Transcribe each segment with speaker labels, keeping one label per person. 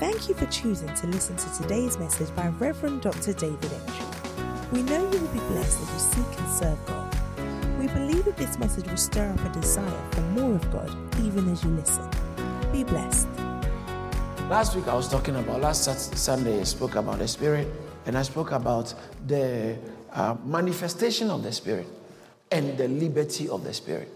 Speaker 1: Thank you for choosing to listen to today's message by Reverend Dr. David Entry. We know you will be blessed as you seek and serve God. We believe that this message will stir up a desire for more of God even as you listen. Be blessed.
Speaker 2: Last week I was talking about, last Sunday I spoke about the Spirit, and I spoke about the uh, manifestation of the Spirit and the liberty of the Spirit.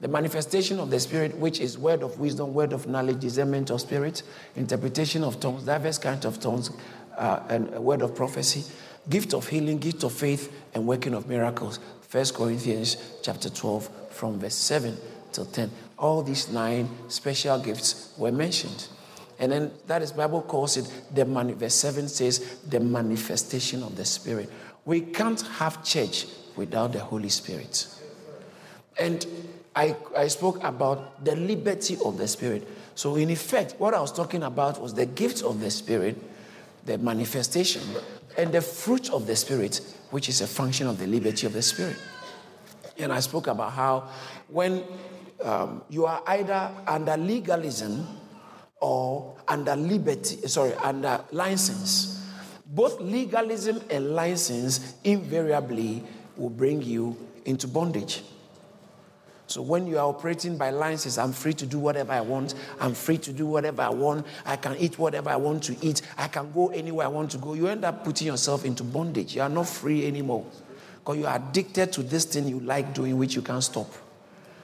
Speaker 2: The manifestation of the Spirit, which is word of wisdom, word of knowledge, discernment of spirit, interpretation of tongues, diverse kinds of tongues, uh, and a word of prophecy, gift of healing, gift of faith, and working of miracles. 1 Corinthians chapter 12, from verse 7 till 10. All these nine special gifts were mentioned. And then that is Bible calls it the mani- verse 7 says the manifestation of the Spirit. We can't have church without the Holy Spirit. And I, I spoke about the liberty of the Spirit. So, in effect, what I was talking about was the gifts of the Spirit, the manifestation, and the fruit of the Spirit, which is a function of the liberty of the Spirit. And I spoke about how when um, you are either under legalism or under liberty, sorry, under license, both legalism and license invariably will bring you into bondage. So when you are operating by license, I'm free to do whatever I want. I'm free to do whatever I want. I can eat whatever I want to eat. I can go anywhere I want to go. You end up putting yourself into bondage. You are not free anymore because you are addicted to this thing you like doing, which you can't stop.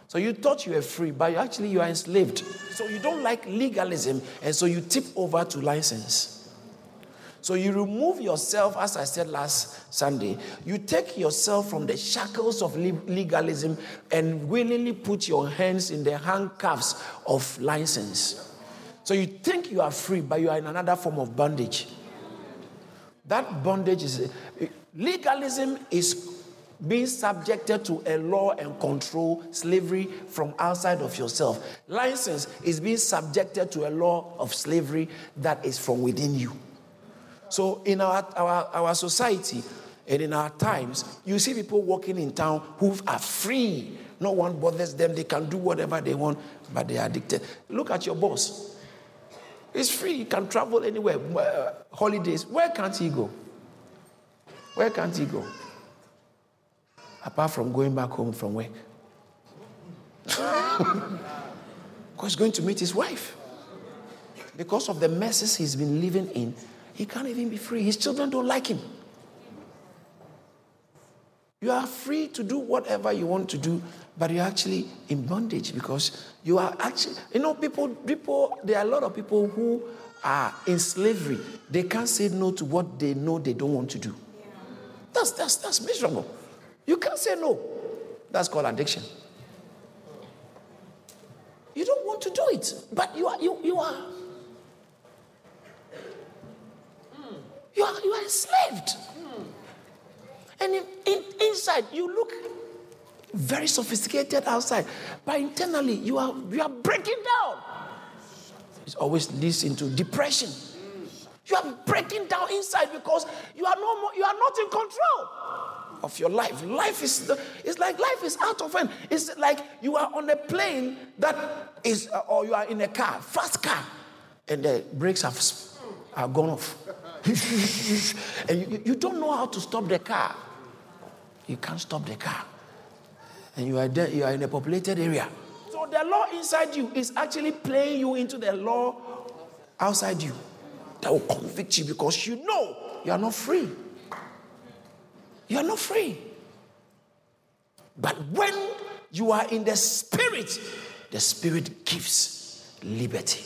Speaker 2: So you thought you were free, but actually you are enslaved. So you don't like legalism, and so you tip over to license. So you remove yourself, as I said last Sunday, you take yourself from the shackles of legalism and willingly put your hands in the handcuffs of license. So you think you are free, but you are in another form of bondage. That bondage is legalism is being subjected to a law and control slavery from outside of yourself. License is being subjected to a law of slavery that is from within you. So in our, our, our society and in our times, you see people walking in town who are free. No one bothers them. They can do whatever they want, but they are addicted. Look at your boss. He's free. He can travel anywhere. Uh, holidays. Where can't he go? Where can't he go? Apart from going back home from work. because he's going to meet his wife. Because of the messes he's been living in, he can't even be free. His children don't like him. You are free to do whatever you want to do, but you're actually in bondage because you are actually, you know, people, people, there are a lot of people who are in slavery. They can't say no to what they know they don't want to do. That's, that's, that's miserable. You can't say no. That's called addiction. You don't want to do it, but you are, you, you are You are, you are enslaved. And in, in, inside, you look very sophisticated outside, but internally, you are, you are breaking down. It always leads into depression. You are breaking down inside because you are no more, you are not in control of your life. Life is the, it's like life is out of hand. It's like you are on a plane that is, or you are in a car, fast car, and the brakes have are gone off. and you, you don't know how to stop the car. You can't stop the car. And you are, there, you are in a populated area. So the law inside you is actually playing you into the law outside you. That will convict you because you know you are not free. You are not free. But when you are in the spirit, the spirit gives liberty.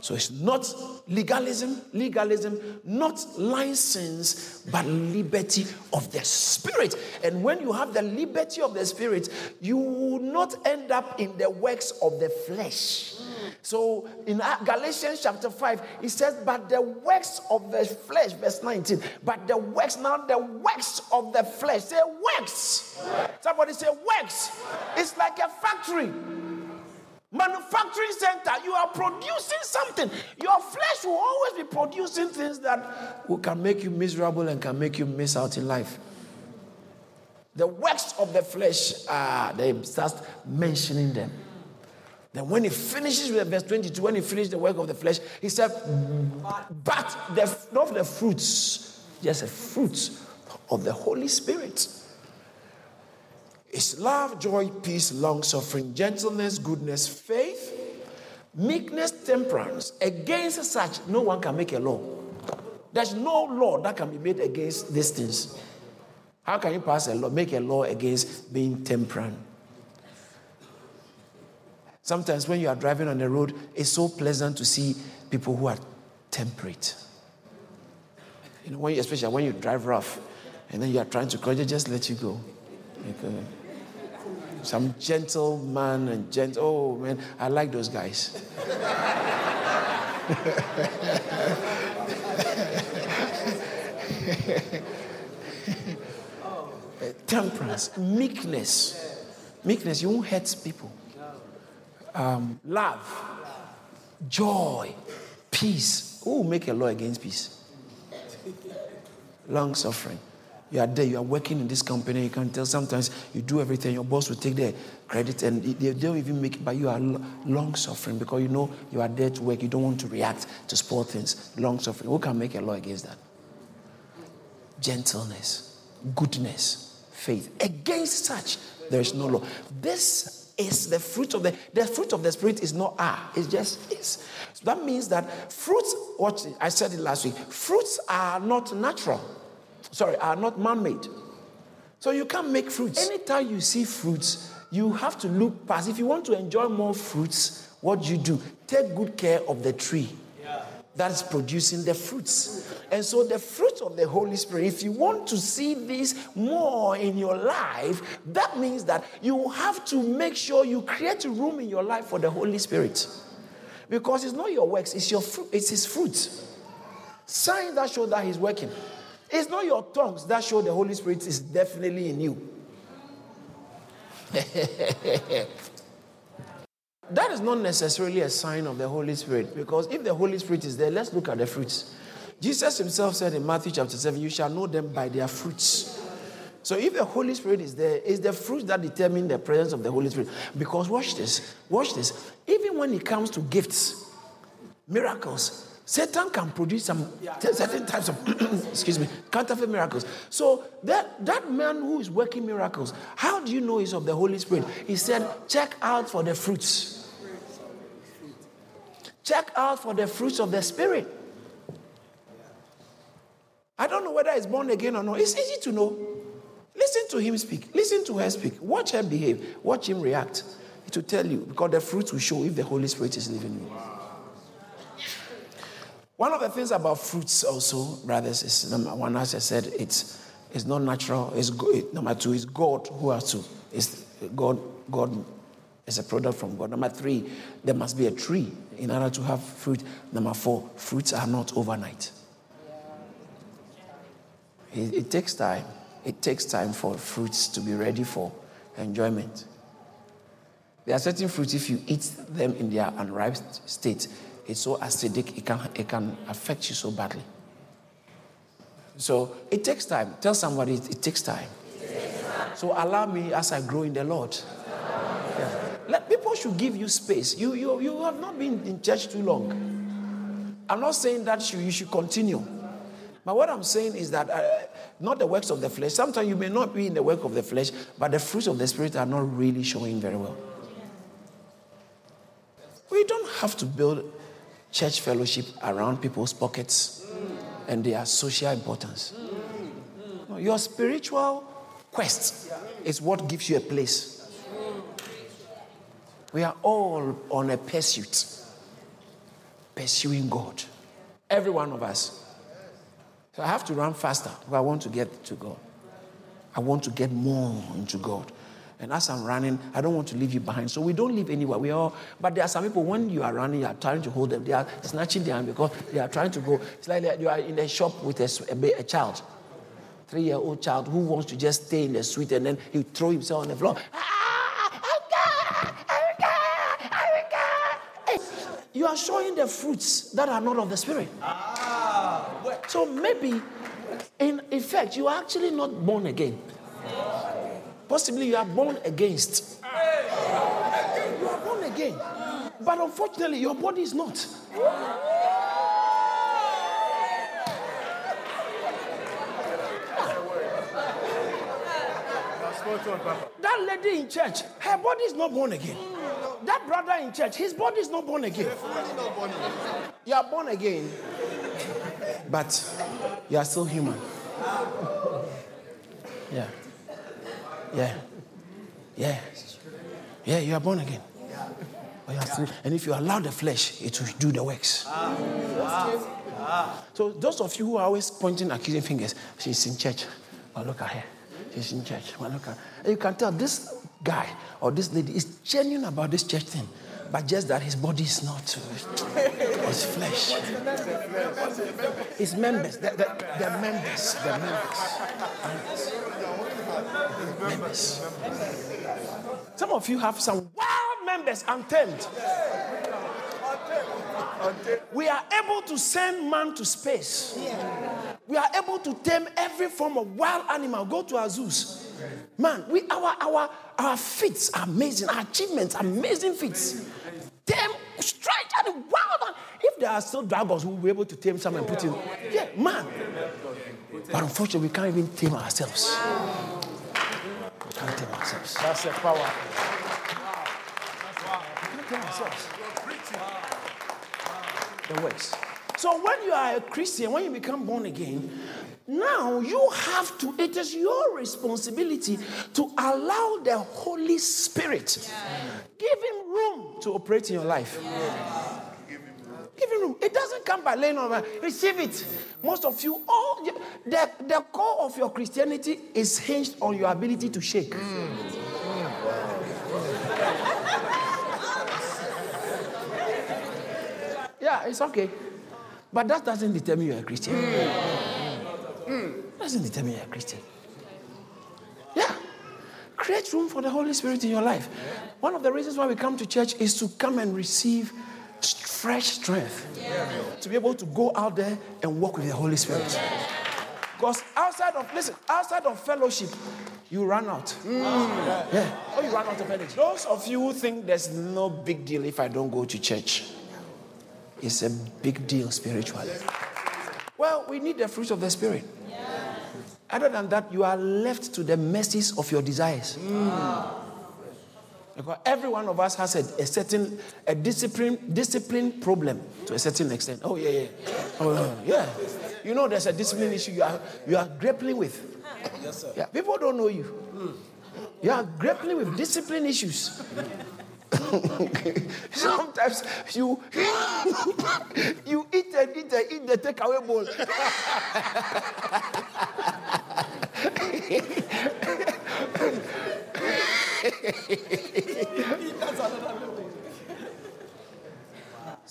Speaker 2: So it's not legalism, legalism, not license, but liberty of the spirit. And when you have the liberty of the spirit, you will not end up in the works of the flesh. So in Galatians chapter 5, it says, But the works of the flesh, verse 19, but the works, now the works of the flesh, say works. Somebody say works. It's like a factory. Manufacturing center, you are producing something. Your flesh will always be producing things that can make you miserable and can make you miss out in life. The works of the flesh, ah, they start mentioning them. Then when he finishes with verse 22, when he finished the work of the flesh, he said, but the, not the fruits, just the fruits of the Holy Spirit. Is love, joy, peace, long suffering, gentleness, goodness, faith, meekness, temperance. Against such, no one can make a law. There's no law that can be made against these things. How can you pass a law, make a law against being temperate? Sometimes when you are driving on the road, it's so pleasant to see people who are temperate. You know, when you, especially when you drive rough and then you are trying to they just let you go. Uh, some gentle man and gent. oh man, I like those guys. temperance, meekness. Meekness, you won't hurt people. Um, love, joy, peace. Who will make a law against peace? Long suffering. You are there, you are working in this company, you can tell sometimes you do everything, your boss will take the credit and they don't even make it, but you are long suffering because you know you are there to work, you don't want to react to spoil things. Long suffering. Who can make a law against that? Gentleness, goodness faith. Against such, there is no law. This is the fruit of the the fruit of the spirit is not ah, it's just is. So that means that fruits, what I said it last week, fruits are not natural. Sorry, are not man-made. So you can't make fruits. Anytime you see fruits, you have to look past. If you want to enjoy more fruits, what you do? Take good care of the tree that is producing the fruits. And so, the fruit of the Holy Spirit, if you want to see this more in your life, that means that you have to make sure you create room in your life for the Holy Spirit. Because it's not your works, it's, your fruit, it's His fruit. Signs that show that He's working. It's not your tongues that show the Holy Spirit is definitely in you. That is not necessarily a sign of the Holy Spirit because if the Holy Spirit is there, let's look at the fruits. Jesus himself said in Matthew chapter 7, You shall know them by their fruits. So if the Holy Spirit is there, it's the fruits that determine the presence of the Holy Spirit. Because watch this, watch this. Even when it comes to gifts, miracles, Satan can produce some certain types of, excuse me, counterfeit miracles. So that, that man who is working miracles, how do you know he's of the Holy Spirit? He said, check out for the fruits. Check out for the fruits of the Spirit. I don't know whether he's born again or not. It's easy to know. Listen to him speak. Listen to her speak. Watch her behave. Watch him react. It will tell you because the fruits will show if the Holy Spirit is living in you. One of the things about fruits also, brothers, is number one, as I said, it's, it's not natural. It's, number two, it's God who has to. It's God, God is a product from God. Number three, there must be a tree in order to have fruit. Number four, fruits are not overnight. It, it takes time. It takes time for fruits to be ready for enjoyment. There are certain fruits, if you eat them in their unripe state, it's so acidic, it can, it can affect you so badly. So it takes time. Tell somebody it, it takes time. So allow me as I grow in the Lord. Let, people should give you space. You, you, you have not been in church too long. I'm not saying that you, you should continue. But what I'm saying is that uh, not the works of the flesh. Sometimes you may not be in the work of the flesh, but the fruits of the Spirit are not really showing very well. We don't have to build church fellowship around people's pockets and their social importance. Your spiritual quest is what gives you a place. We are all on a pursuit, pursuing God. Every one of us. So I have to run faster I want to get to God. I want to get more into God. And as I'm running, I don't want to leave you behind. So we don't leave anywhere. We all, but there are some people when you are running, you are trying to hold them. They are snatching their hand because they are trying to go. It's like you are in a shop with a, a, a child, three-year-old child who wants to just stay in the suite, and then he throw himself on the floor. Ah! you are showing the fruits that are not of the Spirit. Ah, so maybe, in effect, you are actually not born again. Possibly you are born against. You are born again. But unfortunately, your body is not. That lady in church, her body is not born again. That brother in church, his body is not born again. You are born again, but you are still human. Yeah. Yeah. Yeah. Yeah, you are born again. But you are still, and if you allow the flesh, it will do the works. Ah. Ah. Ah. So those of you who are always pointing accusing fingers, she's in church. Well, look at her. She's in church. Well, look at her. You can tell this guy or this lady is genuine about this church thing, but just that his body is not. Uh, his flesh. His members. The, the, the members. The members. Members. Some of you have some wild members untamed. We are able to send man to space. We are able to tame every form of wild animal. Go to our zoos. Man, we our our our feats are amazing. Our achievements, amazing feats. Tame strange and wild. If there are still dragons, we'll be able to tame some and put in. Yeah, man. But unfortunately, we can't even tame ourselves.
Speaker 3: That's the power.
Speaker 2: The works. So when you are a Christian, when you become born again, now you have to, it is your responsibility to allow the Holy Spirit, give him room to operate in your life. Give him room. It doesn't come by laying on. Receive it. Most of you, all the, the core of your Christianity is hinged on your ability to shake. Yeah, it's okay. But that doesn't determine you're a Christian. Doesn't determine you're a Christian. Yeah. Create room for the Holy Spirit in your life. One of the reasons why we come to church is to come and receive fresh strength. To be able to go out there and walk with the Holy Spirit. Because outside of, listen, outside of fellowship, you run out. Mm. Yeah. Oh, you run out of energy. Those of you who think there's no big deal if I don't go to church, it's a big deal spiritually. Well, we need the fruit of the Spirit. Other than that, you are left to the mercies of your desires. Mm. Because every one of us has a, a certain a discipline discipline problem to a certain extent. Oh yeah, yeah. Oh yeah. You know there's a discipline issue you are you are grappling with.
Speaker 3: Yes, sir.
Speaker 2: Yeah, people don't know you. You are grappling with discipline issues. Sometimes you you eat and eat and eat the takeaway bowl.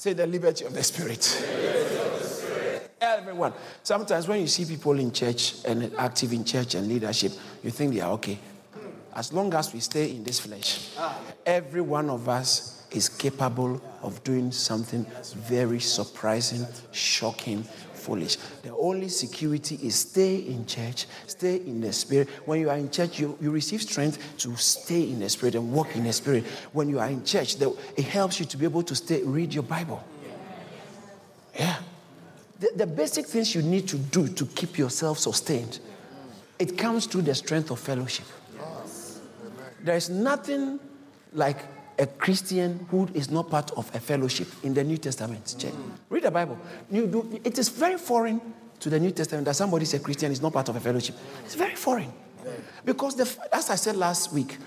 Speaker 2: Say the liberty of the spirit. Everyone. Sometimes when you see people in church and active in church and leadership, you think they are okay. As long as we stay in this flesh, every one of us is capable of doing something very surprising, shocking, foolish. The only security is stay in church, stay in the spirit. When you are in church, you, you receive strength to stay in the spirit and walk in the spirit. When you are in church, the, it helps you to be able to stay, read your Bible. Yeah. The, the basic things you need to do to keep yourself sustained, it comes through the strength of fellowship. There is nothing like a Christian who is not part of a fellowship in the New Testament. Read the Bible. You do, it is very foreign to the New Testament that somebody is a Christian is not part of a fellowship. It's very foreign. Because, the, as I said last week,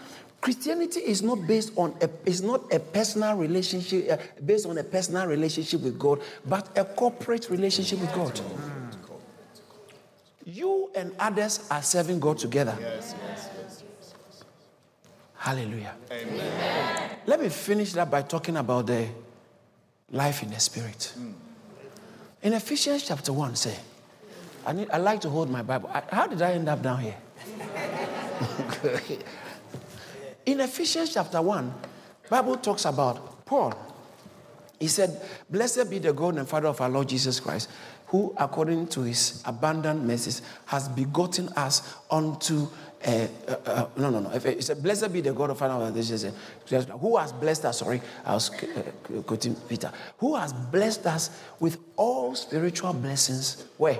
Speaker 2: Christianity is not based on a, is not a personal relationship, uh, based on a personal relationship with God, but a corporate relationship with God. You and others are serving God together.
Speaker 3: Yes, yes,
Speaker 2: Hallelujah. Let me finish that by talking about the life in the spirit. In Ephesians chapter 1, say, I, need, I like to hold my Bible. I- how did I end up down here? in Ephesians chapter 1, Bible talks about Paul. He said, Blessed be the God and Father of our Lord Jesus Christ, who, according to his abundant mercies, has begotten us unto uh, no, no, no. If it said, Blessed be the God of foundation. Who has blessed us? Sorry, I was quoting Peter. Who has blessed us with all spiritual blessings? Where?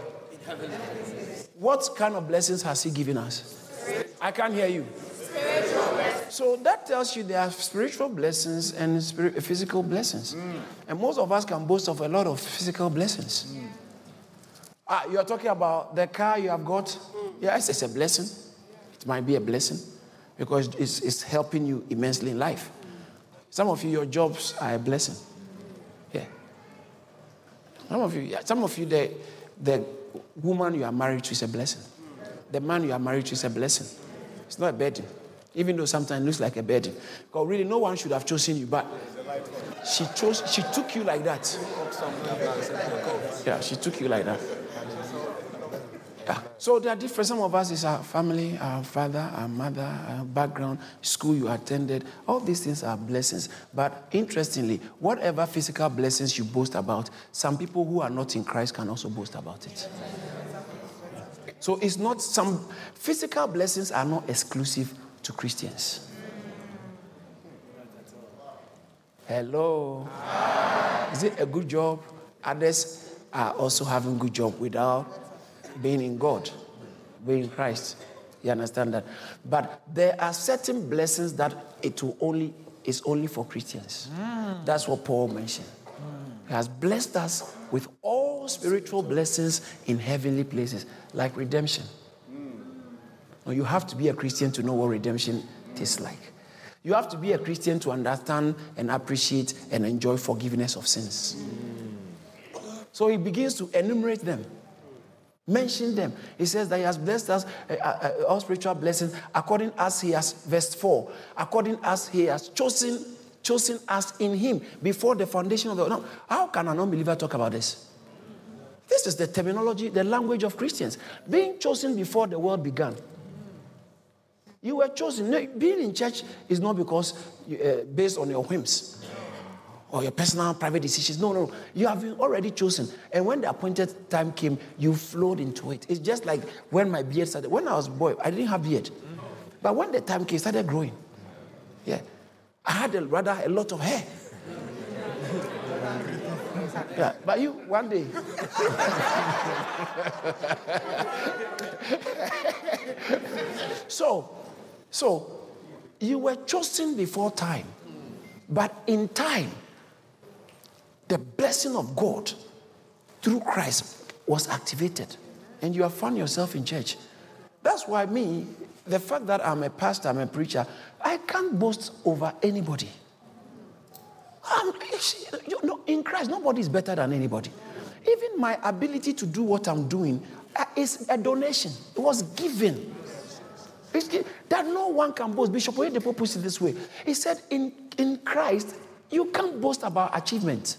Speaker 2: What kind of blessings has He given us? I can't hear you. So that tells you there are spiritual blessings and spirit, physical blessings. Mm. And most of us can boast of a lot of physical blessings. Mm. Ah, you're talking about the car you have got? Mm. Yes, it's a blessing. It might be a blessing because it's, it's helping you immensely in life. Some of you, your jobs are a blessing. Yeah. Some of you, yeah, some of you, the, the woman you are married to is a blessing. The man you are married to is a blessing. It's not a burden. Even though sometimes it looks like a burden. Because really, no one should have chosen you, but she chose, she took you like that. Yeah, she took you like that. So there are different. Some of us is our family, our father, our mother, our background, school you attended. All these things are blessings. But interestingly, whatever physical blessings you boast about, some people who are not in Christ can also boast about it. So it's not some physical blessings are not exclusive to Christians. Hello. Is it a good job? Others are also having good job without being in God, being in Christ. You understand that? But there are certain blessings that it will only is only for Christians. Mm. That's what Paul mentioned. Mm. He has blessed us with all spiritual blessings in heavenly places, like redemption. Now, you have to be a Christian to know what redemption tastes like. You have to be a Christian to understand and appreciate and enjoy forgiveness of sins. So he begins to enumerate them, mention them. He says that he has blessed us uh, uh, uh all spiritual blessings according as he has, verse 4, according as he has chosen, chosen us in him before the foundation of the world. How can an unbeliever talk about this? This is the terminology, the language of Christians. Being chosen before the world began. You were chosen. being in church is not because uh, based on your whims or your personal private decisions. No, no, you have already chosen. And when the appointed time came, you flowed into it. It's just like when my beard started. When I was boy, I didn't have beard. But when the time came, it started growing. Yeah. I had a, rather a lot of hair. Yeah, but you, one day. so, so, you were chosen before time, but in time, the blessing of God through Christ was activated, and you have found yourself in church. That's why, me, the fact that I'm a pastor, I'm a preacher, I can't boast over anybody. I'm, you know, in Christ, nobody is better than anybody. Even my ability to do what I'm doing uh, is a donation, it was given. It's, that no one can boast. Bishop Oyedepo puts it this way. He said, in, in Christ, you can't boast about achievement.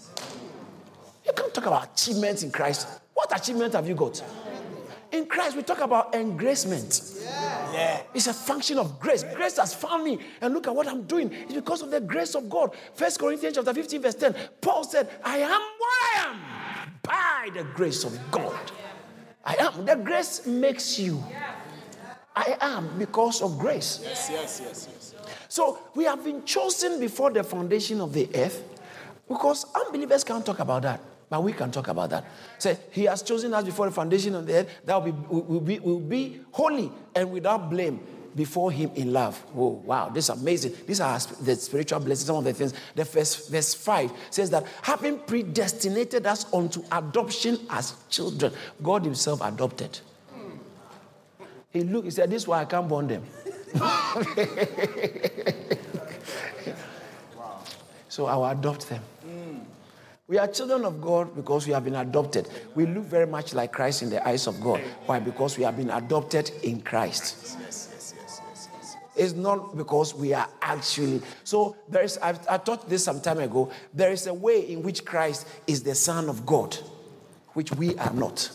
Speaker 2: Talk about achievements in Christ. What achievement have you got? In Christ, we talk about engracement. Yeah. yeah. It's a function of grace. Grace has found me. And look at what I'm doing. It's because of the grace of God. First Corinthians chapter 15, verse 10. Paul said, I am what I am by the grace of God. I am. The grace makes you. I am because of grace.
Speaker 3: Yes, yes, yes, yes.
Speaker 2: So we have been chosen before the foundation of the earth because unbelievers can't talk about that. But we can talk about that. Say, He has chosen us before the foundation of the earth that will be, will be, will be holy and without blame before Him in love. Oh, wow, this is amazing. These are the spiritual blessings, some of the things. The first verse 5 says that having predestinated us unto adoption as children, God Himself adopted. He looked, he said, This is why I can't burn them. so I will adopt them. We are children of God because we have been adopted. We look very much like Christ in the eyes of God. Why? Because we have been adopted in Christ. It's not because we are actually. So there is. I've, I taught this some time ago. There is a way in which Christ is the Son of God, which we are not.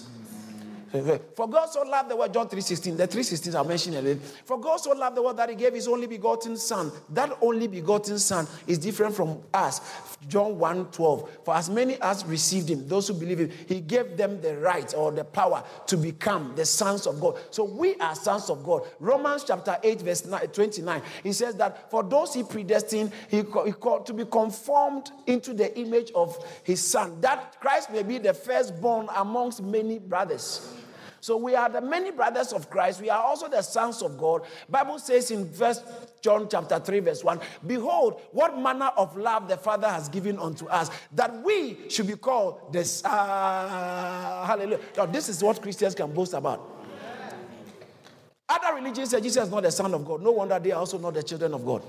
Speaker 2: For God so loved the world, John 3.16, the 3.16 I mentioned mention it. For God so loved the world that he gave his only begotten son. That only begotten son is different from us. John 1.12. For as many as received him, those who believe him, he gave them the right or the power to become the sons of God. So we are sons of God. Romans chapter 8, verse 29. He says that for those he predestined, he called to be conformed into the image of his son. That Christ may be the firstborn amongst many brothers. So we are the many brothers of Christ. We are also the sons of God. Bible says in verse John chapter 3 verse 1, behold what manner of love the Father has given unto us that we should be called the uh, hallelujah. Now this is what Christians can boast about. Other religions say Jesus is not the son of God. No wonder they are also not the children of God.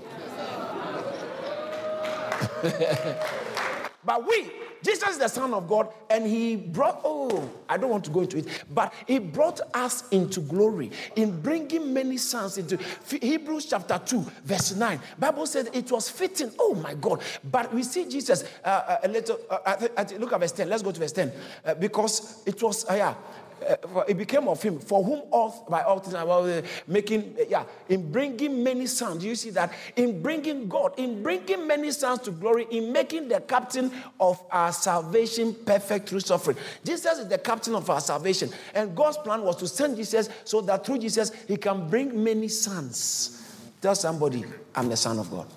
Speaker 2: but we Jesus is the Son of God, and He brought, oh, I don't want to go into it, but He brought us into glory in bringing many sons into Hebrews chapter 2, verse 9. Bible said it was fitting, oh my God. But we see Jesus uh, uh a little, uh, look at verse 10. Let's go to verse 10. Uh, because it was, uh, yeah, uh, it became of him for whom all by all things about uh, making uh, yeah in bringing many sons you see that in bringing god in bringing many sons to glory in making the captain of our salvation perfect through suffering jesus is the captain of our salvation and god's plan was to send jesus so that through jesus he can bring many sons Tell somebody, I'm the son of God.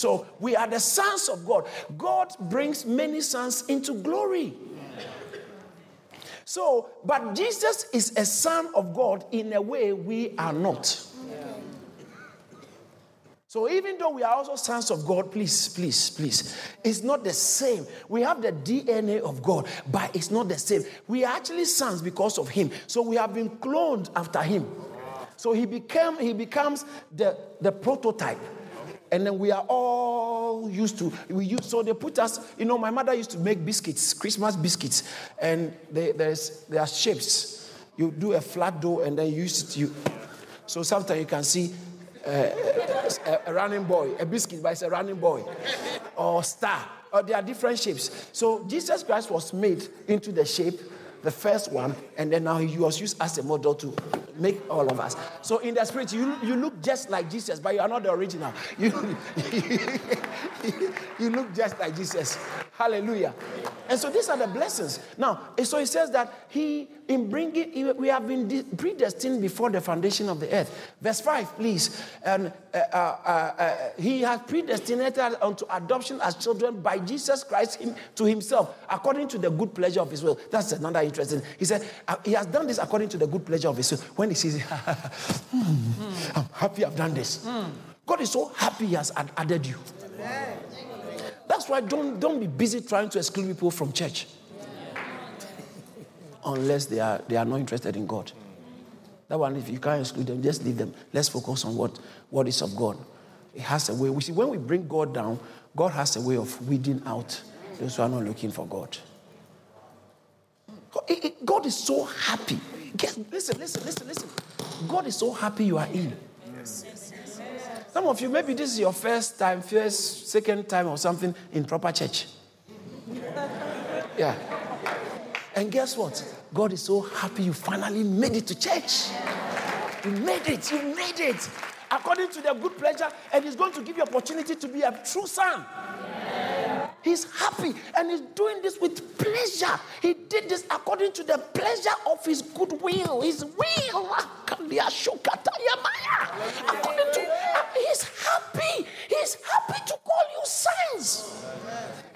Speaker 2: So we are the sons of God. God brings many sons into glory. So, but Jesus is a son of God in a way we are not. So even though we are also sons of God, please, please, please, it's not the same. We have the DNA of God, but it's not the same. We are actually sons because of Him. So we have been cloned after Him. So He became, He becomes the, the prototype and then we are all used to we use so they put us you know my mother used to make biscuits christmas biscuits. And they, there's there are shapes. You do a flat dough and then you use it you so sometimes you can see uh, a, a running boy a biscuit but it's a running boy or star. Or there are different shapes. So jesus christ was made into the shape the first one, and then now he was used as a model to make all of us. So in the spirit, you, you look just like Jesus, but you are not the original. You, you look just like Jesus. Hallelujah. And so these are the blessings. Now, so he says that he, in bringing, we have been predestined before the foundation of the earth. Verse 5, please. And uh, uh, uh, uh, he has predestinated unto adoption as children by Jesus Christ him, to himself, according to the good pleasure of his will. That's another interesting. He said, uh, he has done this according to the good pleasure of his will. When he says, hmm, I'm happy I've done this. Hmm. God is so happy he has added you. That's why don't, don't be busy trying to exclude people from church. Unless they are, they are not interested in God. That one, if you can't exclude them, just leave them. Let's focus on what, what is of God. It has a way. We see when we bring God down, God has a way of weeding out those who are not looking for God. God is so happy. Listen, listen, listen, listen. God is so happy you are in. Some of you, maybe this is your first time, first, second time or something in proper church. Yeah. And guess what? God is so happy you finally made it to church. You made it. You made it. According to their good pleasure, and He's going to give you opportunity to be a true son. He's happy and he's doing this with pleasure. He did this according to the pleasure of his good will. His will. According to, he's happy. He's happy to call you sons.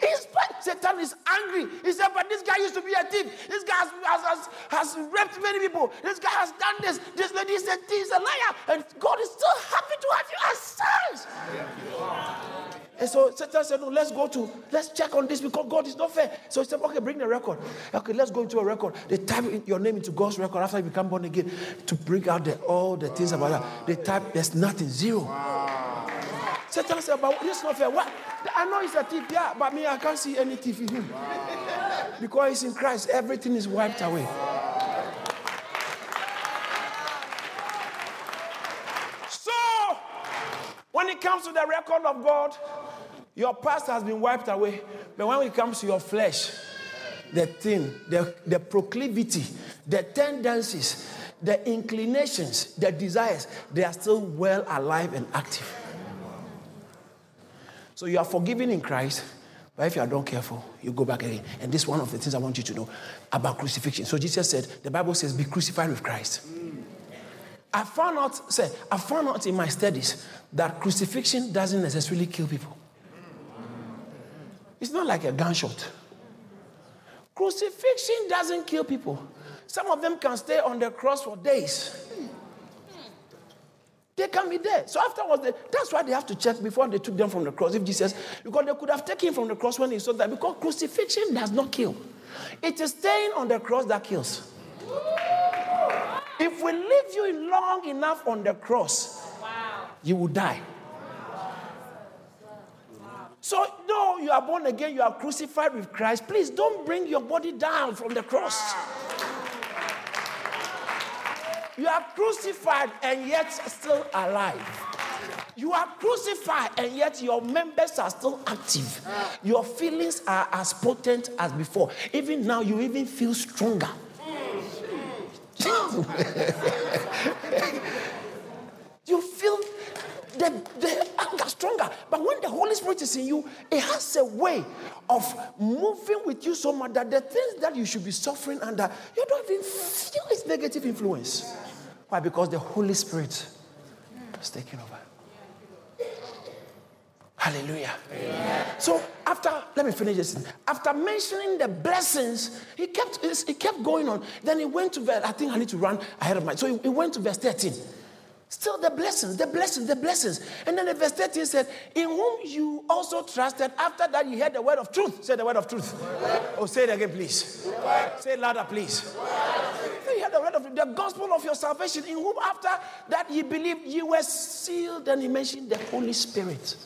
Speaker 2: He's Satan is angry. He said, But this guy used to be a thief. This guy has, has, has, has raped many people. This guy has done this. This lady is a, is a liar. And God is still happy to have you as sons. And so Satan said, No, let's go to, let's check on this because God is not fair. So he said, Okay, bring the record. Okay, let's go into a record. They type your name into God's record after you become born again to bring out the, all the things about that. They type, there's nothing, zero. Wow. Satan said, But this is not fair. What? I know he's a thief, yeah, but me, I can't see any thief in him. Wow. Because he's in Christ, everything is wiped away. So, when it comes to the record of God, your past has been wiped away. But when it comes to your flesh, the thing, the, the proclivity, the tendencies, the inclinations, the desires, they are still well alive and active. So you are forgiven in Christ, but if you are not careful, you go back again. And this is one of the things I want you to know about crucifixion. So Jesus said, the Bible says, be crucified with Christ. I found out, say, I found out in my studies that crucifixion doesn't necessarily kill people. It's not like a gunshot. Crucifixion doesn't kill people. Some of them can stay on the cross for days. They can be there. So afterwards, they, that's why they have to check before they took them from the cross. If Jesus, because they could have taken him from the cross when he saw that. Because crucifixion does not kill. It is staying on the cross that kills. If we leave you long enough on the cross, you will die. So, no, you are born again, you are crucified with Christ. Please don't bring your body down from the cross. You are crucified and yet still alive. You are crucified and yet your members are still active. Your feelings are as potent as before. Even now, you even feel stronger. you feel the, the anger stronger. But when the Holy Spirit is in you, it has a way of moving with you so much that the things that you should be suffering under, you don't even feel its negative influence. Why? Because the Holy Spirit is taking over. Hallelujah. Amen. So after, let me finish this. After mentioning the blessings, he kept he kept going on. Then he went to verse, I think I need to run ahead of my. So he, he went to verse 13. Still the blessings, the blessings, the blessings. And then in verse 13 said, In whom you also trusted after that you heard the word of truth. Say the word of truth. Oh, say it again, please. Say it louder, please. You heard the word of the gospel of your salvation, in whom after that you believed you were sealed. And he mentioned the Holy Spirit.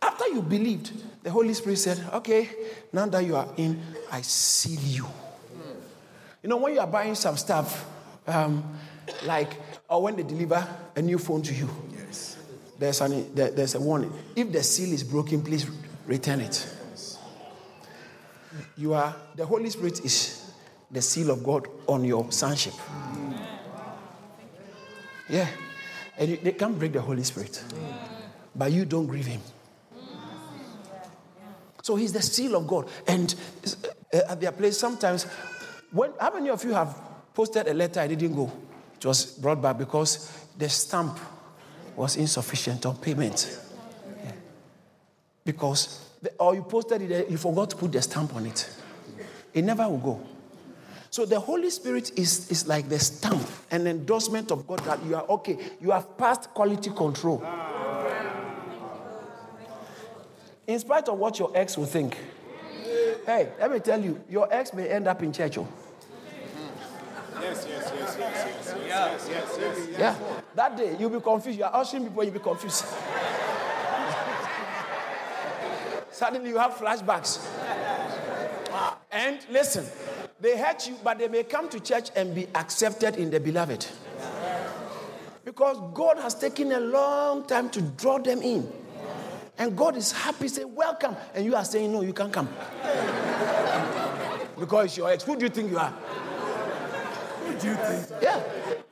Speaker 2: After you believed, the Holy Spirit said, Okay, now that you are in, I seal you. You know, when you are buying some stuff, um, like, or when they deliver a new phone to you, yes. there's, an, there, there's a warning. If the seal is broken, please return it. You are, the Holy Spirit is the seal of God on your sonship. Yeah. And you, they can't break the Holy Spirit. But you don't grieve him. So he's the seal of God. And uh, at their place, sometimes, when, how many of you have posted a letter I didn't go? It was brought back because the stamp was insufficient on payment. Yeah. Because, the, or you posted it, you forgot to put the stamp on it. It never will go. So the Holy Spirit is, is like the stamp, an endorsement of God that you are okay, you have passed quality control. In spite of what your ex will think. Hey, let me tell you, your ex may end up in church. Oh.
Speaker 3: Yes, yes, yes, yes, yes, yes, yes,
Speaker 2: Yeah. That day, you'll be confused. You are ushering people, you'll be confused. Suddenly, you have flashbacks. And listen, they hurt you, but they may come to church and be accepted in the beloved. Because God has taken a long time to draw them in. And God is happy, say, Welcome. And you are saying, No, you can't come. because you're ex. Who do you think you are?
Speaker 3: Do you think?
Speaker 2: Yeah.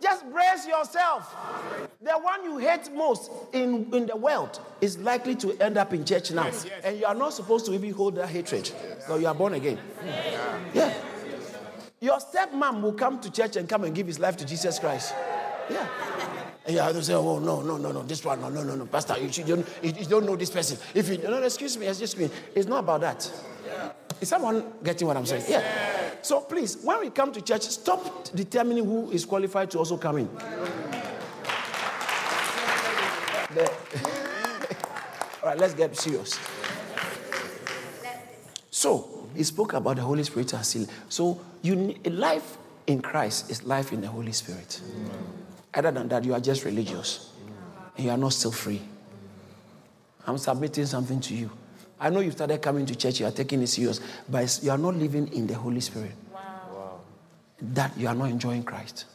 Speaker 2: Just brace yourself. The one you hate most in, in the world is likely to end up in church now.
Speaker 3: Yes, yes.
Speaker 2: And you are not supposed to even hold that hatred. Because you are born again. Yeah. Your stepmom will come to church and come and give his life to Jesus Christ. Yeah. And you have to say, oh, no, no, no, no, this one, no, no, no, no, Pastor, you, don't, you, you don't know this person. If you, no, excuse me, excuse me. It's not about that. Is someone getting what I'm saying? Yeah. So please, when we come to church, stop determining who is qualified to also come in. The- All right, let's get serious. So he spoke about the Holy Spirit as seal. So you need, life in Christ is life in the Holy Spirit. Other than that, you are just religious, and you are not still free. I'm submitting something to you. I know you started coming to church, you are taking it serious, but you are not living in the Holy Spirit. That you are not enjoying Christ.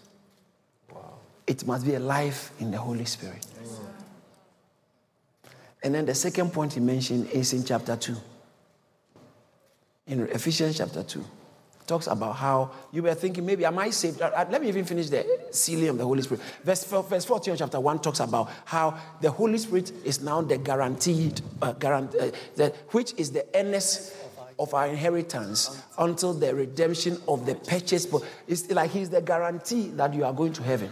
Speaker 2: It must be a life in the Holy Spirit. And then the second point he mentioned is in chapter 2. In Ephesians chapter 2. Talks about how you were thinking, maybe am I saved? Uh, uh, let me even finish the sealing of the Holy Spirit. Verse, verse 14 chapter 1 talks about how the Holy Spirit is now the guaranteed, uh, uh, the, which is the earnest of our inheritance until the redemption of the purchase. It's like he's the guarantee that you are going to heaven.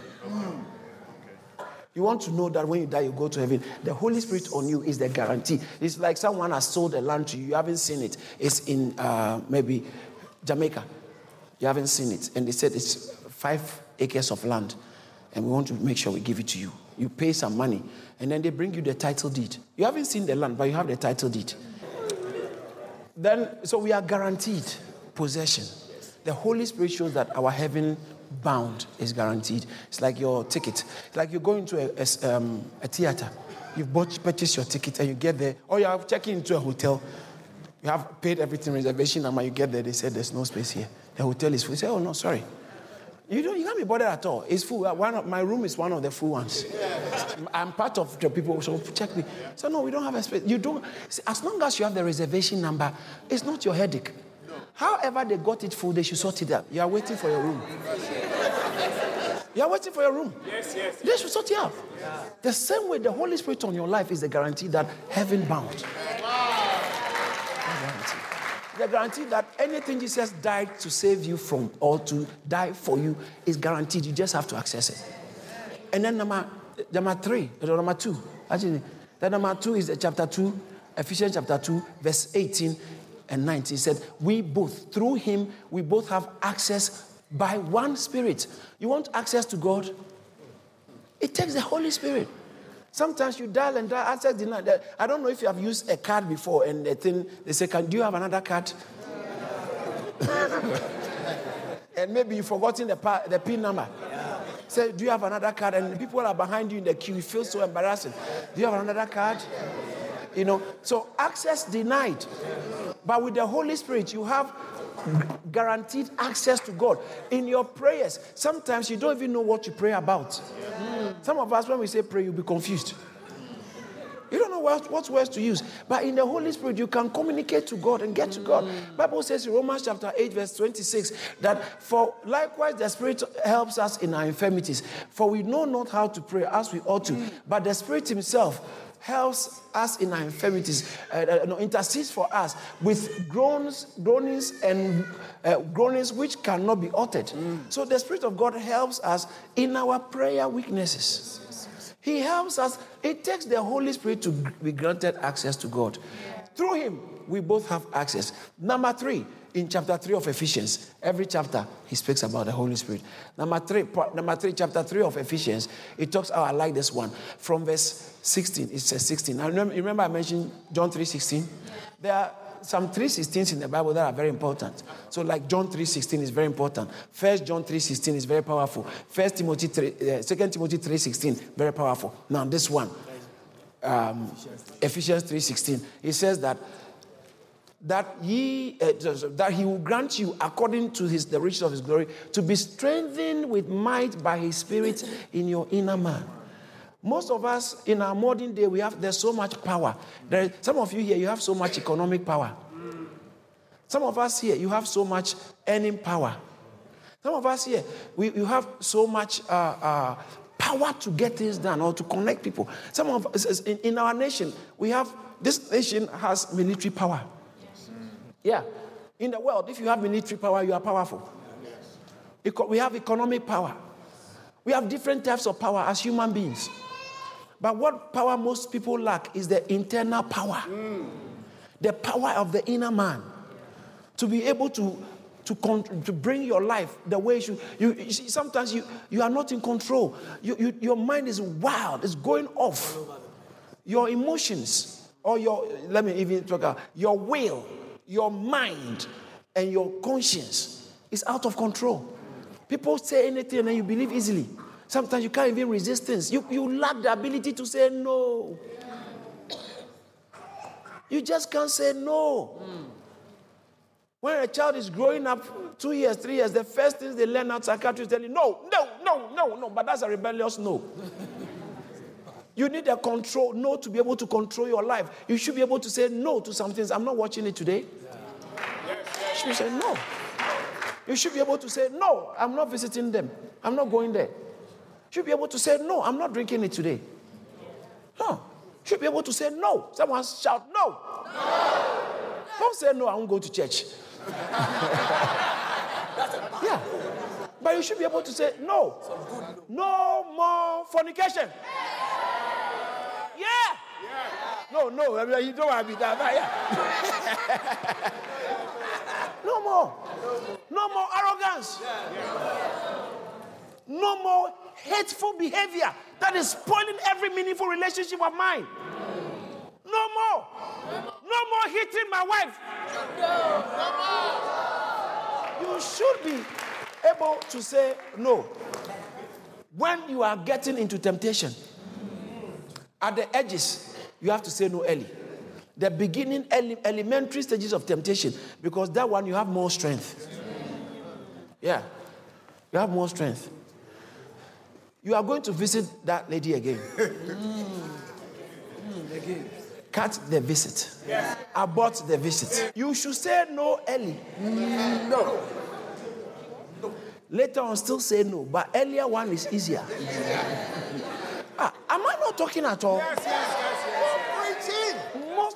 Speaker 2: You want to know that when you die, you go to heaven. The Holy Spirit on you is the guarantee. It's like someone has sold a land to you. You haven't seen it. It's in uh, maybe Jamaica. You haven't seen it. And they said it's five acres of land. And we want to make sure we give it to you. You pay some money. And then they bring you the title deed. You haven't seen the land, but you have the title deed. Then, so we are guaranteed possession. The Holy Spirit shows that our heaven bound is guaranteed. It's like your ticket. It's like you're going to a, a, um, a theater. You've bought, purchased your ticket and you get there, or you are checking into a hotel. You have paid everything, reservation number. You get there, they said there's no space here. The hotel is full. You say, oh no, sorry. You don't. You can't be bothered at all. It's full. Uh, one of, my room is one of the full ones. I'm part of the people. So check me. So no, we don't have a space. You don't. As long as you have the reservation number, it's not your headache. However, they got it full, they should sort it out. You are waiting for your room. You are waiting for your room.
Speaker 3: Yes, yes.
Speaker 2: They should sort it out. The same way the Holy Spirit on your life is the guarantee that heaven bound. The guarantee that anything Jesus died to save you from or to die for you is guaranteed. You just have to access it. And then number, number three, number two, actually, the number two is chapter two, Ephesians chapter 2, verse 18 and 19 said, We both, through him, we both have access by one spirit. You want access to God? It takes the Holy Spirit. Sometimes you dial and dial, access denied. I don't know if you have used a card before and the thing, they say, Can, Do you have another card? and maybe you've forgotten the, the PIN number. Say, Do you have another card? And people are behind you in the queue. You feel so embarrassing. Do you have another card? You know, so access denied. But with the Holy Spirit, you have guaranteed access to God. In your prayers, sometimes you don't even know what you pray about. Some of us, when we say pray, you'll be confused. You don't know what, what words to use. But in the Holy Spirit, you can communicate to God and get to God. Mm. Bible says in Romans chapter 8, verse 26, that for likewise the Spirit helps us in our infirmities. For we know not how to pray as we ought to. Mm. But the Spirit Himself helps us in our infirmities, uh, uh, intercedes for us with groans, groanings and uh, groanings which cannot be uttered. Mm. So the Spirit of God helps us in our prayer weaknesses. He helps us. It takes the Holy Spirit to be granted access to God. Through Him, we both have access. Number three, in chapter 3 of Ephesians. Every chapter, he speaks about the Holy Spirit. Number 3, number 3 chapter 3 of Ephesians, it talks, oh, I like this one. From verse 16, it says 16. Now, remember, remember I mentioned John 3 16? There are some 3.16s in the Bible that are very important. So like John 3.16 is very important. First John 3.16 is very powerful. First Timothy 3, uh, Second Timothy 3.16, very powerful. Now this one, um, Ephesians 3.16, it says that that he uh, that he will grant you according to his the riches of his glory to be strengthened with might by his spirit in your inner man. Most of us in our modern day we have there's so much power. There some of you here you have so much economic power. Some of us here you have so much earning power. Some of us here we, you have so much uh, uh, power to get things done or to connect people. Some of us in, in our nation we have this nation has military power yeah. In the world, if you have military power, you are powerful. We have economic power. We have different types of power as human beings. But what power most people lack is the internal power, mm. the power of the inner man to be able to, to, con- to bring your life the way you, you, you see, sometimes you, you are not in control. You, you, your mind is wild, it's going off. Your emotions, or your, let me even talk about your will your mind and your conscience is out of control. People say anything and you believe easily. Sometimes you can't even resist things. You, you lack the ability to say no. You just can't say no. When a child is growing up two years, three years, the first things they learn out psychiatrists tell you, no, no, no, no, no. But that's a rebellious no. You need a control, no, to be able to control your life. You should be able to say no to some things. I'm not watching it today. You should say no. You should be able to say, No, I'm not visiting them. I'm not going there. You should be able to say, No, I'm not drinking it today. No. You should be able to say, No. Someone shout, No. no. Don't say, No, I won't go to church. yeah. But you should be able to say, No. No more fornication. No, no, you don't want to be that. No more. No more arrogance. No more hateful behavior that is spoiling every meaningful relationship of mine. No more. No more hitting my wife. You should be able to say no when you are getting into temptation. At the edges, you have to say no early. The beginning, ele- elementary stages of temptation, because that one you have more strength. Yeah, you have more strength. You are going to visit that lady again. again. Cut the visit. Yes. Abort the visit. You should say no early. No. Later on, still say no, but earlier one is easier. ah, am I not talking at all?
Speaker 3: Yes, yes.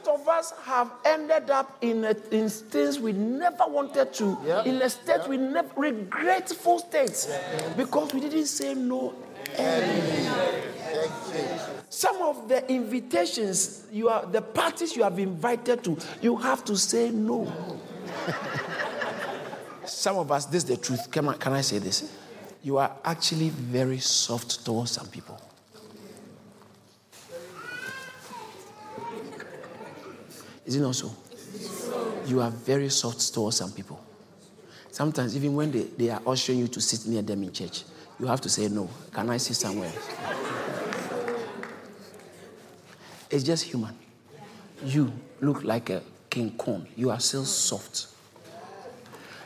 Speaker 2: Most of us have ended up in, a, in states we never wanted to,
Speaker 3: Yep.
Speaker 2: in a state we never, regretful states, because we didn't say no some of the invitations you are the parties you have invited to you have to say no. Some of us this is the truth. Can I, can I say this? You are actually very soft towards some people is it not so you are very soft towards some people sometimes even when they, they are ushering you to sit near them in church you have to say no can i sit somewhere it's just human. You look like a king corn. You are still soft.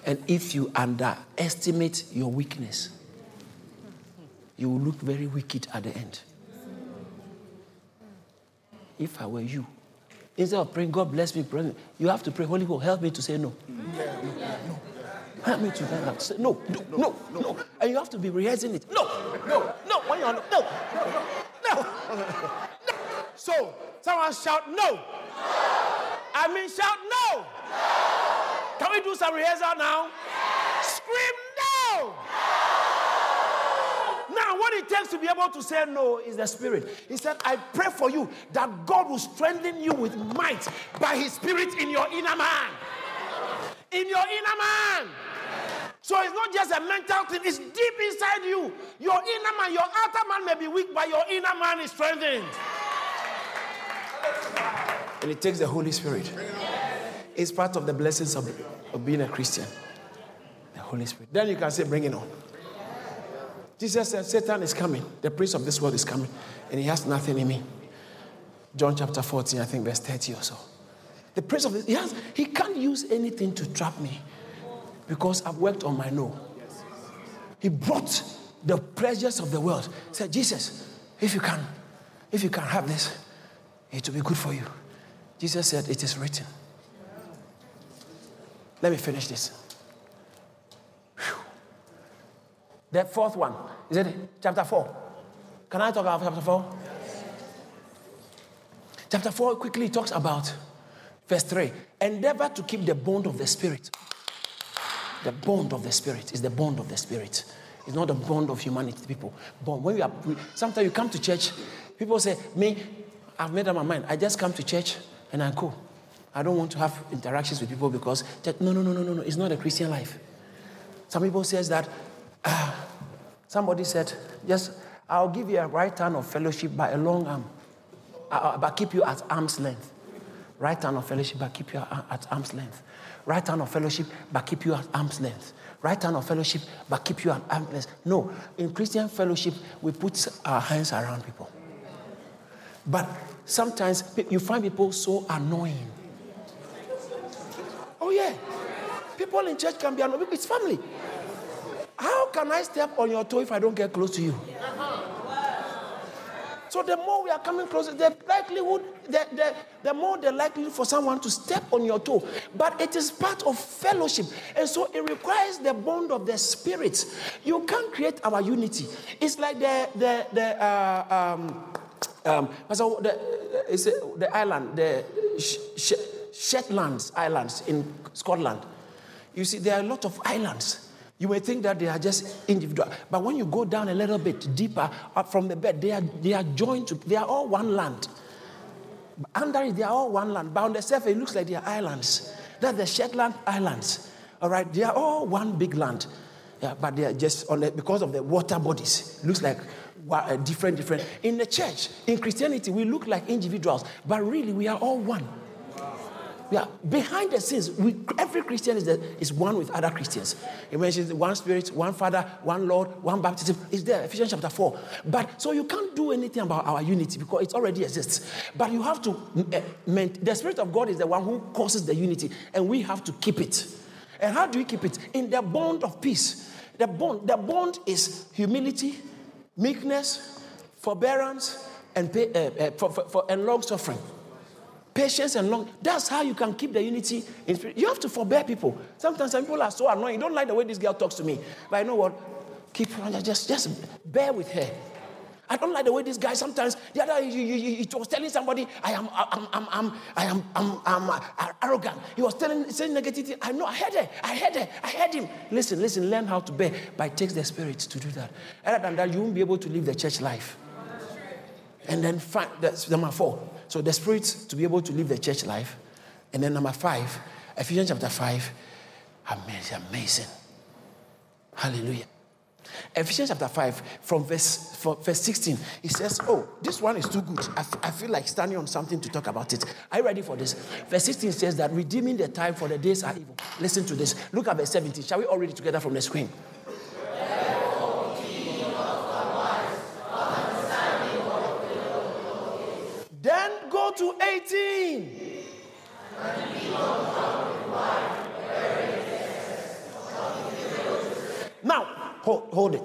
Speaker 2: And if you underestimate your weakness, you will look very wicked at the end. If I were you, instead of praying, God bless me, pray, you have to pray, Holy Ghost, help me to say no. Mm. Help me to say no, no, no, no, no. And you have to be rehearsing it. No, no, no. When you're no, no, no, no. So, someone shout no. I mean, shout no. Can we do some rehearsal now? Scream no. Now, what it takes to be able to say no is the Spirit. He said, I pray for you that God will strengthen you with might by His Spirit in your inner man. In your inner man. So it's not just a mental thing, it's deep inside you. Your inner man, your outer man may be weak, but your inner man is strengthened. And it takes the Holy Spirit. It's part of the blessings of, of being a Christian. The Holy Spirit. Then you can say, bring it on. Jesus said, Satan is coming. The prince of this world is coming. And he has nothing in me. John chapter 14, I think verse 30 or so. The prince of this, he, has, he can't use anything to trap me because I've worked on my no. He brought the pleasures of the world. Said, Jesus, if you can, if you can have this, it will be good for you. Jesus said, It is written. Let me finish this. The fourth one, is it chapter 4? Can I talk about chapter 4? Chapter 4 quickly talks about verse 3 endeavor to keep the bond of the Spirit. The bond of the Spirit is the bond of the Spirit. It's not the bond of humanity, people. But When you are, sometimes you come to church, people say, Me, I've made up my mind. I just come to church and I go. I don't want to have interactions with people because no, no, no, no, no, no. It's not a Christian life. Some people says that. Uh, somebody said, Yes, I'll give you a right hand of fellowship by a long arm, uh, but keep you at arm's length. Right hand of fellowship, but keep you at arm's length. Right hand of fellowship, but keep you at arm's length. Right hand of fellowship, but keep you at arm's length. No, in Christian fellowship, we put our hands around people. But sometimes you find people so annoying. Oh, yeah. People in church can be annoying. It's family. How can I step on your toe if I don't get close to you? So the more we are coming closer, the likelihood, the, the, the more the likelihood for someone to step on your toe. But it is part of fellowship. And so it requires the bond of the spirit. You can't create our unity. It's like the, the, the, uh, um, um, the, it's the island, the Shetlands Islands in Scotland. You see, there are a lot of islands. You may think that they are just individual, but when you go down a little bit deeper up from the bed, they are, they are joined to, they are all one land. Under it, they are all one land. But on the surface, it looks like they are islands. That's the Shetland Islands. All right, they are all one big land. Yeah, but they are just on the, because of the water bodies. Looks like uh, different, different. In the church, in Christianity, we look like individuals, but really we are all one. Yeah, behind the scenes, we, every Christian is, the, is one with other Christians. He mentions one spirit, one Father, one Lord, one baptism. Is there, Ephesians chapter 4. But so you can't do anything about our unity because it already exists. But you have to, uh, the Spirit of God is the one who causes the unity, and we have to keep it. And how do we keep it? In the bond of peace. The bond, the bond is humility, meekness, forbearance, and, uh, uh, for, for, for, and long suffering. Patience and long. That's how you can keep the unity in spirit. You have to forbear people. Sometimes some people are so annoying. You don't like the way this girl talks to me. But I know what? Keep just just bear with her. I don't like the way this guy sometimes. The other, he, he, he was telling somebody, I am, I'm, I'm, I'm, I am, I'm, I'm uh, arrogant. He was telling, saying negativity. I know, I heard it, I heard it, I heard him. Listen, listen, learn how to bear. But it takes the spirit to do that. Other than that, you won't be able to live the church life. And then find, that's number four. So the spirit to be able to live the church life. And then number five, Ephesians chapter five, amazing, amazing. Hallelujah. Ephesians chapter 5, from verse, verse 16, he says, Oh, this one is too good. I, f- I feel like standing on something to talk about it. Are you ready for this? Verse 16 says that redeeming the time for the days are evil. Listen to this. Look at verse 17. Shall we all read it together from the screen? Hold, hold it.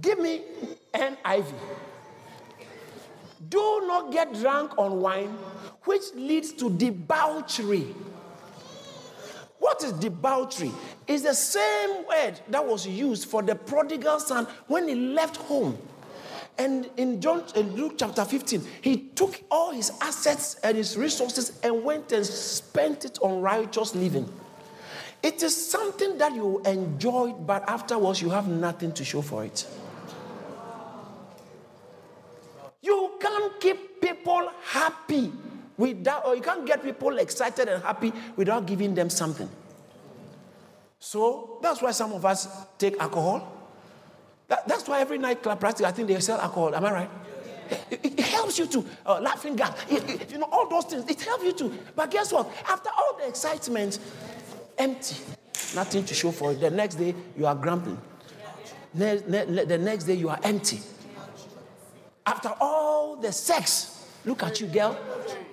Speaker 2: Give me NIV. Do not get drunk on wine, which leads to debauchery. What is debauchery? It's the same word that was used for the prodigal son when he left home. And in John, in Luke chapter 15, he took all his assets and his resources and went and spent it on righteous living. It is something that you enjoy, but afterwards you have nothing to show for it. You can't keep people happy without, or you can't get people excited and happy without giving them something. So that's why some of us take alcohol. That, that's why every nightclub practice, I think they sell alcohol. Am I right? It, it, helps you to uh, laughing gas, you know all those things. It helps you to. But guess what? After all the excitement, empty, nothing to show for it. The next day you are grumbling. Ne- ne- the next day you are empty. After all the sex, look at you, girl.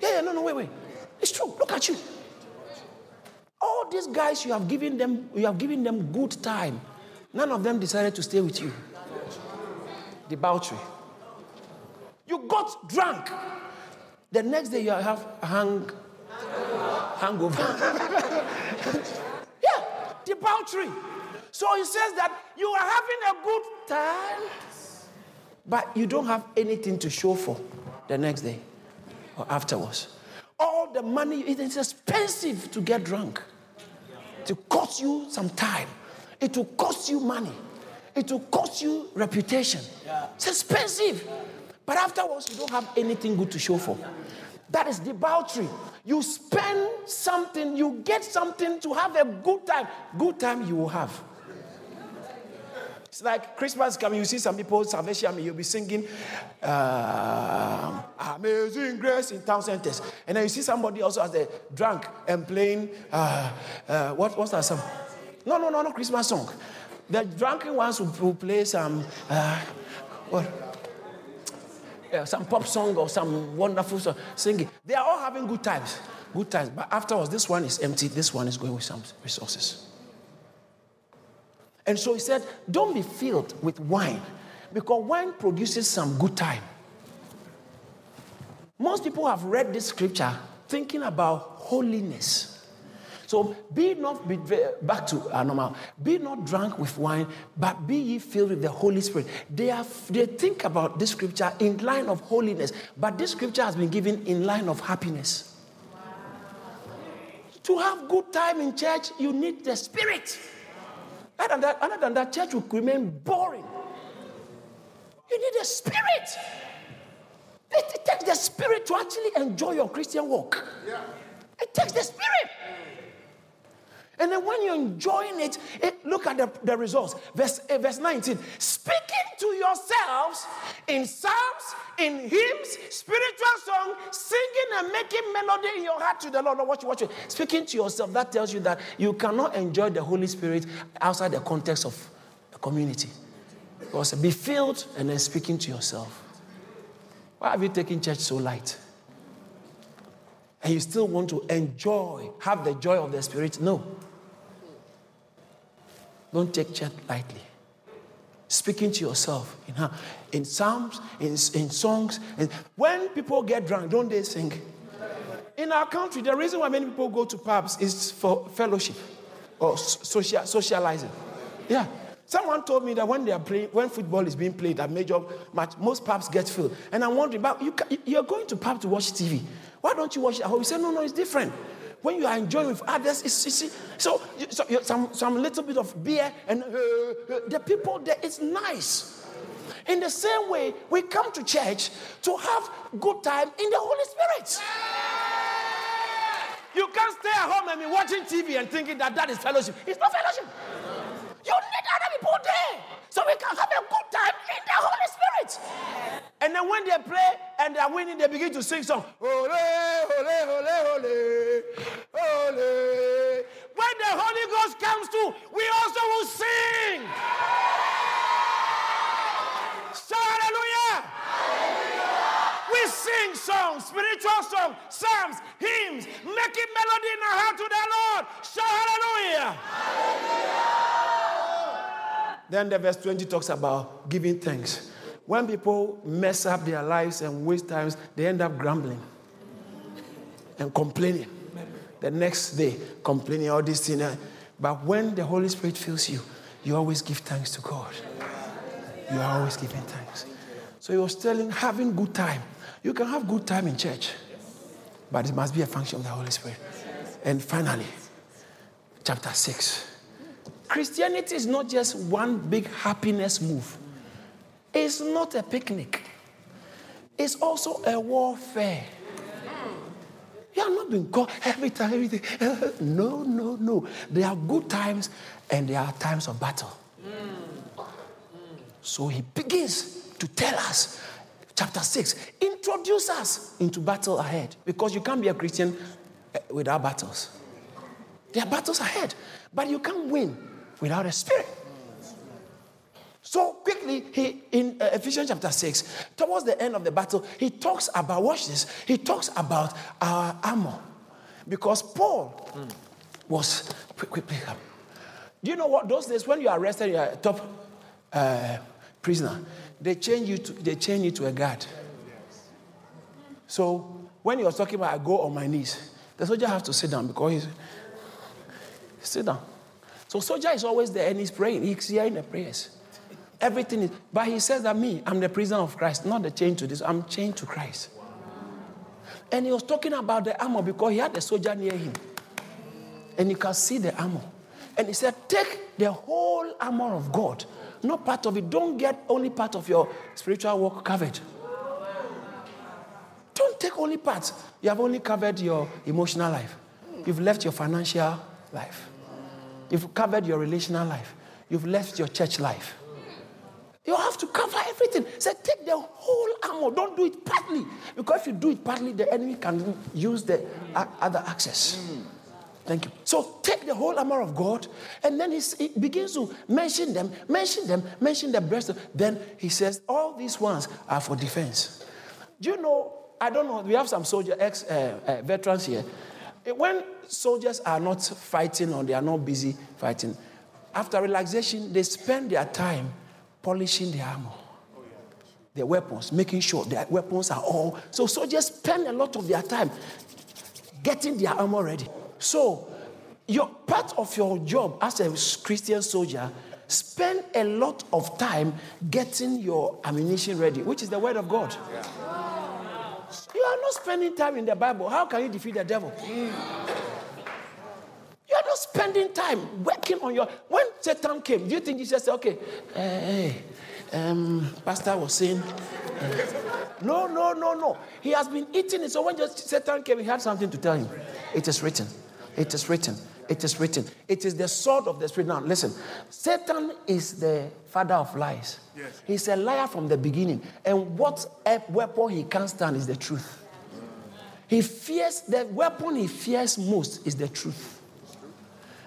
Speaker 2: Yeah, yeah, no, no, wait, wait. It's true. Look at you. All these guys you have given them, you have given them good time. None of them decided to stay with you. Debauchery. You got drunk. The next day you have hang, hangover. yeah, debauchery. So he says that you are having a good time, but you don't have anything to show for the next day or afterwards. All the money, it is expensive to get drunk. To cost you some time. It will cost you money. It will cost you reputation. It's expensive. But afterwards, you don't have anything good to show for. That is debauchery. You spend something, you get something to have a good time. Good time you will have. It's like Christmas coming, you see some people, salvation, you'll be singing uh, Amazing Grace in town centers. And then you see somebody also as a drunk and playing, uh, uh, what, what's that song? No, no, no, no Christmas song. The drunken ones will, play some, uh, what? Yeah, some pop song or some wonderful song, singing. They are all having good times. Good times. But afterwards, this one is empty. This one is going with some resources. And so he said, Don't be filled with wine, because wine produces some good time. most people have read this scripture thinking about holiness. So be not be, back to uh, normal. Be not drunk with wine, but be ye filled with the Holy Spirit. They are they think about this scripture in line of holiness, but this scripture has been given in line of happiness. To have good time in church, you need the Spirit. Other than that, other than that church will remain boring. You need the Spirit. It, it takes the Spirit to actually enjoy your Christian walk. Yeah. It takes the Spirit. And then when you're enjoying it, it look at the, the results. Verse, uh, verse 19 speaking to yourselves in psalms, in hymns, spiritual song, singing and making melody in your heart to the Lord. watch it, watch it. Speaking to yourself, that tells you that you cannot enjoy the Holy Spirit outside the context of the community. Because be filled and then speaking to yourself. Why have you taken church so light? And you still want to enjoy, have the joy of the Spirit? No. Don't take church lightly. Speaking to yourself in, in psalms, in, in songs. And when people get drunk, don't they sing? In our country, the reason why many people go to pubs is for fellowship or social, socializing. Yeah. Someone told me that when they are playing, when football is being played at major match, most pubs get filled. And I'm wondering, but you, you're going to pub to watch TV. Why don't you watch it at? You say, no, no, it's different when you are enjoying with others, it's, so, so some, some little bit of beer and uh, uh, the people there, it's nice. In the same way, we come to church to have good time in the Holy Spirit. You can't stay at home and be watching TV and thinking that that is fellowship. It's not fellowship. You need other people there so we can have a good time in the Holy Spirit. And then when they play and they're winning, they begin to sing song. Ole, ole, ole, ole, ole. When the Holy Ghost comes to, we also will sing. So hallelujah. hallelujah. We sing songs, spiritual songs, psalms, hymns, making melody in our heart to the Lord. So hallelujah. hallelujah. Then the verse 20 talks about giving thanks when people mess up their lives and waste times, they end up grumbling and complaining. The next day, complaining all these things. But when the Holy Spirit fills you, you always give thanks to God. You are always giving thanks. So he was telling, having good time. You can have good time in church, but it must be a function of the Holy Spirit. And finally, chapter 6. Christianity is not just one big happiness move. It's not a picnic, it's also a warfare. You are not being called every time, everything. No, no, no. There are good times and there are times of battle. So he begins to tell us, chapter 6, introduce us into battle ahead. Because you can't be a Christian eh, without battles. There are battles ahead, but you can't win without a spirit. So quickly, he in uh, Ephesians chapter 6, towards the end of the battle, he talks about, watch this, he talks about our armor. Because Paul mm. was, quickly, do you know what? Those days when you are arrested, you are a top uh, prisoner, they change you to, they change you to a guard. So when he was talking about I go on my knees, the soldier has to sit down because he's sit down. So soldier is always there and he's praying. He's hearing the prayers. Everything is, but he says that me, I'm the prisoner of Christ, not the chain to this. I'm chained to Christ. And he was talking about the armor because he had a soldier near him. And you can see the armor. And he said, Take the whole armor of God, not part of it. Don't get only part of your spiritual work covered. Don't take only part. You have only covered your emotional life, you've left your financial life, you've covered your relational life, you've left your church life. You have to cover everything. Say, take the whole armor. Don't do it partly. Because if you do it partly, the enemy can use the other access. Thank you. So take the whole armor of God, and then he begins to mention them, mention them, mention the breast. Then he says, all these ones are for defense. Do you know? I don't know. We have some soldier ex uh, uh, veterans here. When soldiers are not fighting or they are not busy fighting, after relaxation, they spend their time polishing the armor. their weapons, making sure their weapons are all. So soldiers spend a lot of their time getting their armor ready. So, your part of your job as a Christian soldier, spend a lot of time getting your ammunition ready, which is the word of God. You are not spending time in the Bible. How can you defeat the devil? Are not spending time working on your. When Satan came, do you think Jesus said, "Okay, hey, um, Pastor was saying, uh, no, no, no, no. He has been eating it. So when just Satan came, he had something to tell him. It is written. It is written. It is written. It is the sword of the spirit. Now, listen. Satan is the father of lies. Yes. He's a liar from the beginning. And what weapon he can't stand is the truth. He fears, the weapon he fears most is the truth.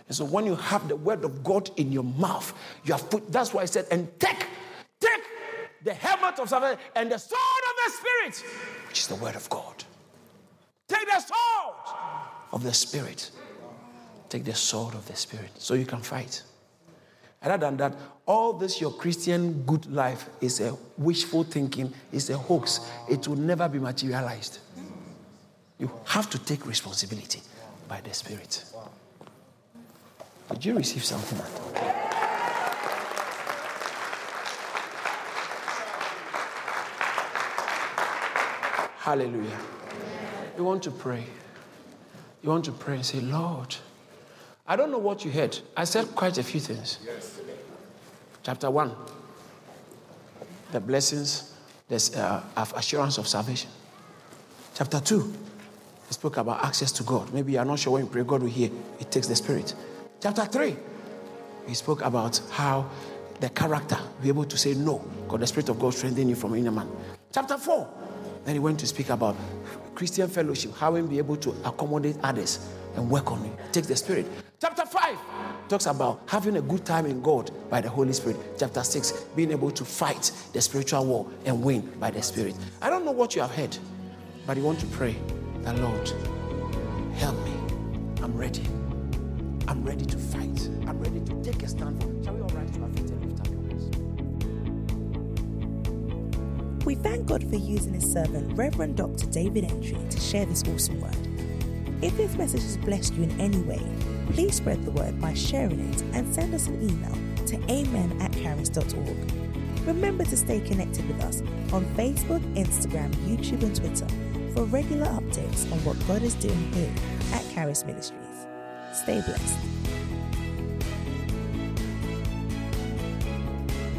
Speaker 2: And so when you have the word of God in your mouth, you have put, that's why I said, and take, take the helmet of salvation and the sword of the Spirit, which is the word of God. Take the sword of the Spirit. Take the sword of the Spirit so you can fight. Other than that, all this your Christian good life is a wishful thinking, is a hoax. It will never be materialized. You have to take responsibility by the Spirit. Did you receive something? Hallelujah. You want to pray. You want to pray and say, Lord, I don't know what you heard. I said quite a few things. Yes. Chapter 1, the blessings, there's uh, assurance of salvation. Chapter 2, he spoke about access to God. Maybe you're not sure when you pray, God will hear. It takes the Spirit. Chapter 3, he spoke about how the character be able to say no, because the Spirit of God strengthen you from inner man. Chapter 4, then he went to speak about Christian fellowship, how we be able to accommodate others and work on it. Take the Spirit. Chapter 5 talks about having a good time in God by the Holy Spirit. Chapter 6, being able to fight the spiritual war and win by the Spirit. I don't know what you have heard, but you want to pray the Lord, help me. I'm ready. I'm ready to fight. I'm ready to take a stand for. Shall we all rise to our feet and lift up your
Speaker 1: We thank God for using his servant, Reverend Dr. David Entry, to share this awesome word. If this message has blessed you in any way, please spread the word by sharing it and send us an email to amen at charis.org. Remember to stay connected with us on Facebook, Instagram, YouTube, and Twitter for regular updates on what God is doing here at Charis Ministries. Stay blessed.